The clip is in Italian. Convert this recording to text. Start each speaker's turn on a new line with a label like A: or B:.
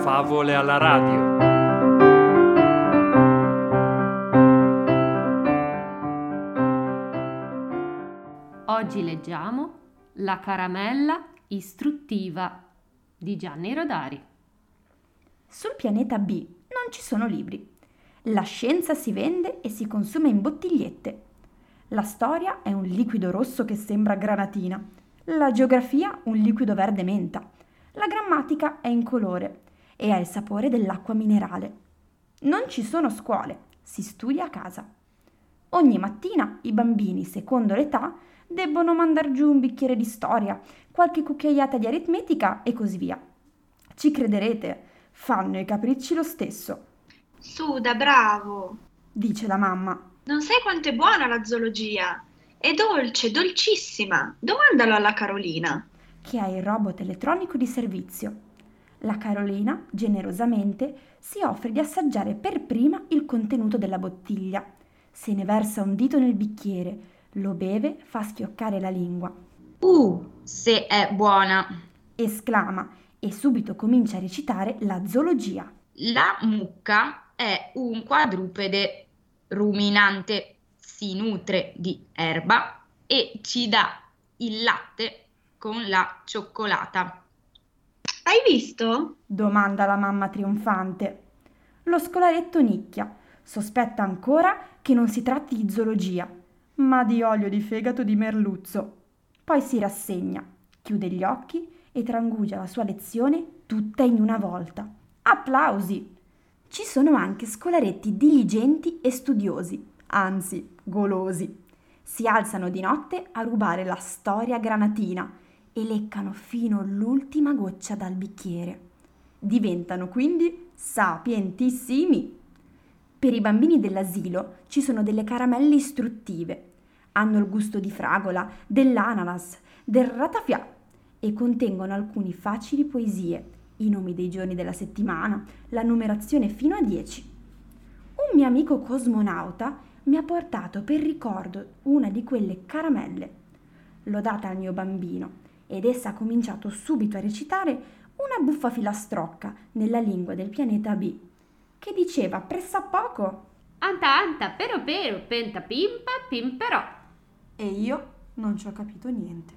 A: Favole alla radio.
B: Oggi leggiamo La caramella istruttiva di Gianni Rodari.
C: Sul pianeta B non ci sono libri. La scienza si vende e si consuma in bottigliette. La storia è un liquido rosso che sembra granatina. La geografia un liquido verde menta. La grammatica è incolore e ha il sapore dell'acqua minerale. Non ci sono scuole, si studia a casa. Ogni mattina i bambini, secondo l'età, debbono mandar giù un bicchiere di storia, qualche cucchiaiata di aritmetica e così via. Ci crederete, fanno i capricci lo stesso.
D: Suda, bravo!
C: dice la mamma.
D: Non sai quanto è buona la zoologia? È dolce, dolcissima. Domandalo alla Carolina.
C: che ha il robot elettronico di servizio. La Carolina, generosamente, si offre di assaggiare per prima il contenuto della bottiglia. Se ne versa un dito nel bicchiere, lo beve, fa schioccare la lingua,
E: Uh, se è buona.
C: esclama e subito comincia a recitare la zoologia.
E: La mucca è un quadrupede ruminante, si nutre di erba e ci dà il latte con la cioccolata.
D: Hai visto?
C: Domanda la mamma trionfante. Lo scolaretto nicchia, sospetta ancora che non si tratti di zoologia, ma di olio di fegato di merluzzo. Poi si rassegna, chiude gli occhi e trangugia la sua lezione tutta in una volta. Applausi! Ci sono anche scolaretti diligenti e studiosi, anzi golosi. Si alzano di notte a rubare la storia granatina e leccano fino all'ultima goccia dal bicchiere. Diventano quindi sapientissimi. Per i bambini dell'asilo ci sono delle caramelle istruttive. Hanno il gusto di fragola, dell'ananas, del ratafia e contengono alcune facili poesie, i nomi dei giorni della settimana, la numerazione fino a 10. Un mio amico cosmonauta mi ha portato per ricordo una di quelle caramelle. L'ho data al mio bambino ed essa ha cominciato subito a recitare una buffa filastrocca nella lingua del pianeta B, che diceva pressappoco
B: Anta anta, pero pero, penta pimpa, pimperò.
C: e io non ci ho capito niente.